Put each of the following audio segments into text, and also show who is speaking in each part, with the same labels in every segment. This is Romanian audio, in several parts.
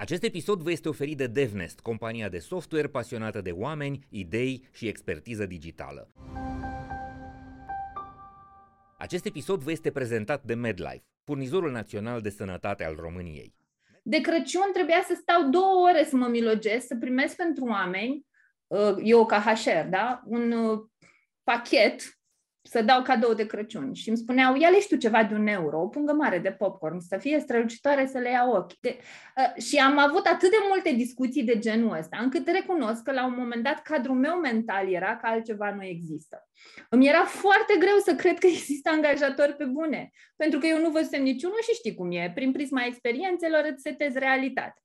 Speaker 1: Acest episod vă este oferit de DevNest, compania de software pasionată de oameni, idei și expertiză digitală. Acest episod vă este prezentat de MedLife, furnizorul național de sănătate al României.
Speaker 2: De Crăciun trebuia să stau două ore să mă milogesc, să primesc pentru oameni, uh, eu ca HR, da? un uh, pachet să dau cadou de Crăciun și îmi spuneau, ia le tu ceva de un euro, o pungă mare de popcorn, să fie strălucitoare să le iau ochi. De, uh, și am avut atât de multe discuții de genul ăsta, încât recunosc că la un moment dat cadrul meu mental era că altceva nu există. Îmi era foarte greu să cred că există angajatori pe bune, pentru că eu nu văzusem niciunul și știi cum e, prin prisma experiențelor îți setezi realitate.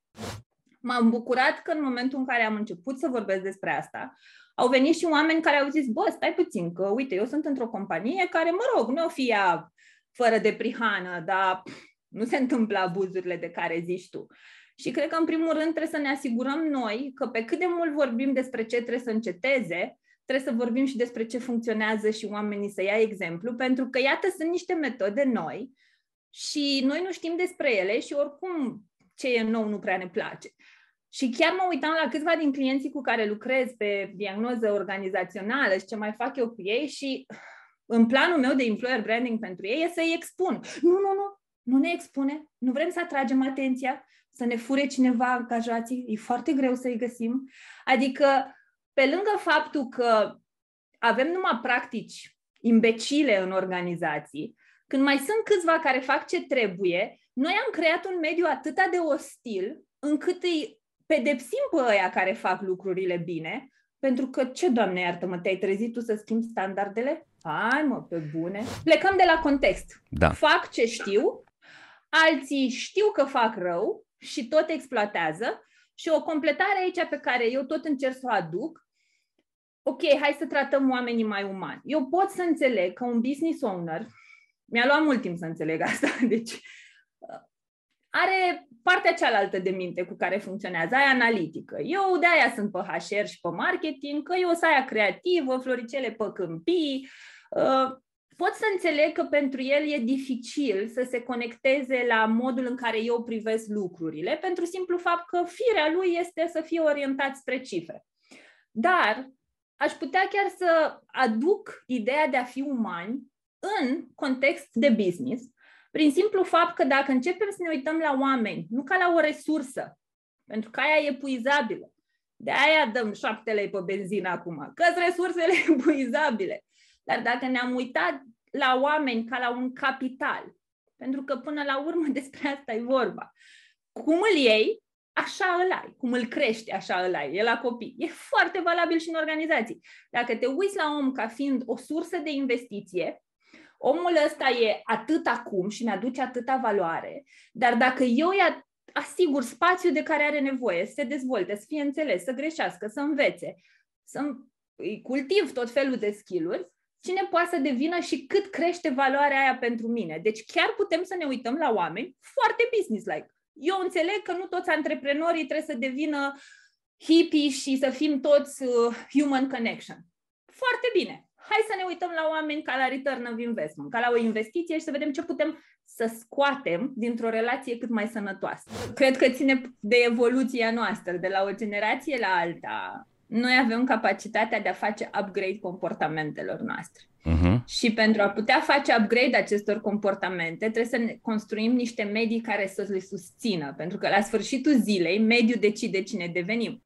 Speaker 2: M-am bucurat că în momentul în care am început să vorbesc despre asta, au venit și oameni care au zis, bă, stai puțin, că uite, eu sunt într-o companie care, mă rog, nu o fi ea fără de prihană, dar nu se întâmplă abuzurile de care zici tu. Și cred că, în primul rând, trebuie să ne asigurăm noi că pe cât de mult vorbim despre ce trebuie să înceteze, trebuie să vorbim și despre ce funcționează și oamenii să ia exemplu, pentru că, iată, sunt niște metode noi și noi nu știm despre ele și oricum ce e nou nu prea ne place. Și chiar mă uitam la câțiva din clienții cu care lucrez pe diagnoză organizațională și ce mai fac eu cu ei și în planul meu de employer branding pentru ei e să-i expun. Nu, nu, nu, nu ne expune, nu vrem să atragem atenția, să ne fure cineva angajații, e foarte greu să-i găsim. Adică, pe lângă faptul că avem numai practici imbecile în organizații, când mai sunt câțiva care fac ce trebuie, noi am creat un mediu atât de ostil încât îi pedepsim pe ăia care fac lucrurile bine, pentru că, ce, Doamne iartă-mă, te-ai trezit tu să schimbi standardele? Hai, mă, pe bune. Plecăm de la context.
Speaker 1: Da.
Speaker 2: Fac ce știu, alții știu că fac rău și tot exploatează și o completare aici pe care eu tot încerc să o aduc, ok, hai să tratăm oamenii mai umani. Eu pot să înțeleg că un business owner, mi-a luat mult timp să înțeleg asta, deci are partea cealaltă de minte cu care funcționează, aia analitică. Eu de aia sunt pe HR și pe marketing, că eu sunt aia creativă, floricele pe câmpii. Uh, pot să înțeleg că pentru el e dificil să se conecteze la modul în care eu privesc lucrurile, pentru simplu fapt că firea lui este să fie orientat spre cifre. Dar aș putea chiar să aduc ideea de a fi umani în context de business, prin simplu fapt că dacă începem să ne uităm la oameni, nu ca la o resursă, pentru că aia e epuizabilă, de aia dăm șapte lei pe benzină acum, că sunt resursele epuizabile. Dar dacă ne-am uitat la oameni ca la un capital, pentru că până la urmă despre asta e vorba, cum îl iei, așa îl ai. Cum îl crești, așa îl ai. E la copii. E foarte valabil și în organizații. Dacă te uiți la om ca fiind o sursă de investiție, omul ăsta e atât acum și mi-aduce atâta valoare, dar dacă eu îi asigur spațiul de care are nevoie, să se dezvolte, să fie înțeles, să greșească, să învețe, să îi cultiv tot felul de skill-uri, cine poate să devină și cât crește valoarea aia pentru mine. Deci chiar putem să ne uităm la oameni foarte business-like. Eu înțeleg că nu toți antreprenorii trebuie să devină hippie și să fim toți uh, human connection. Foarte bine hai să ne uităm la oameni ca la return of investment, ca la o investiție și să vedem ce putem să scoatem dintr-o relație cât mai sănătoasă. Cred că ține de evoluția noastră, de la o generație la alta. Noi avem capacitatea de a face upgrade comportamentelor noastre. Uh-huh. Și pentru a putea face upgrade acestor comportamente, trebuie să ne construim niște medii care să le susțină. Pentru că la sfârșitul zilei, mediul decide cine devenim.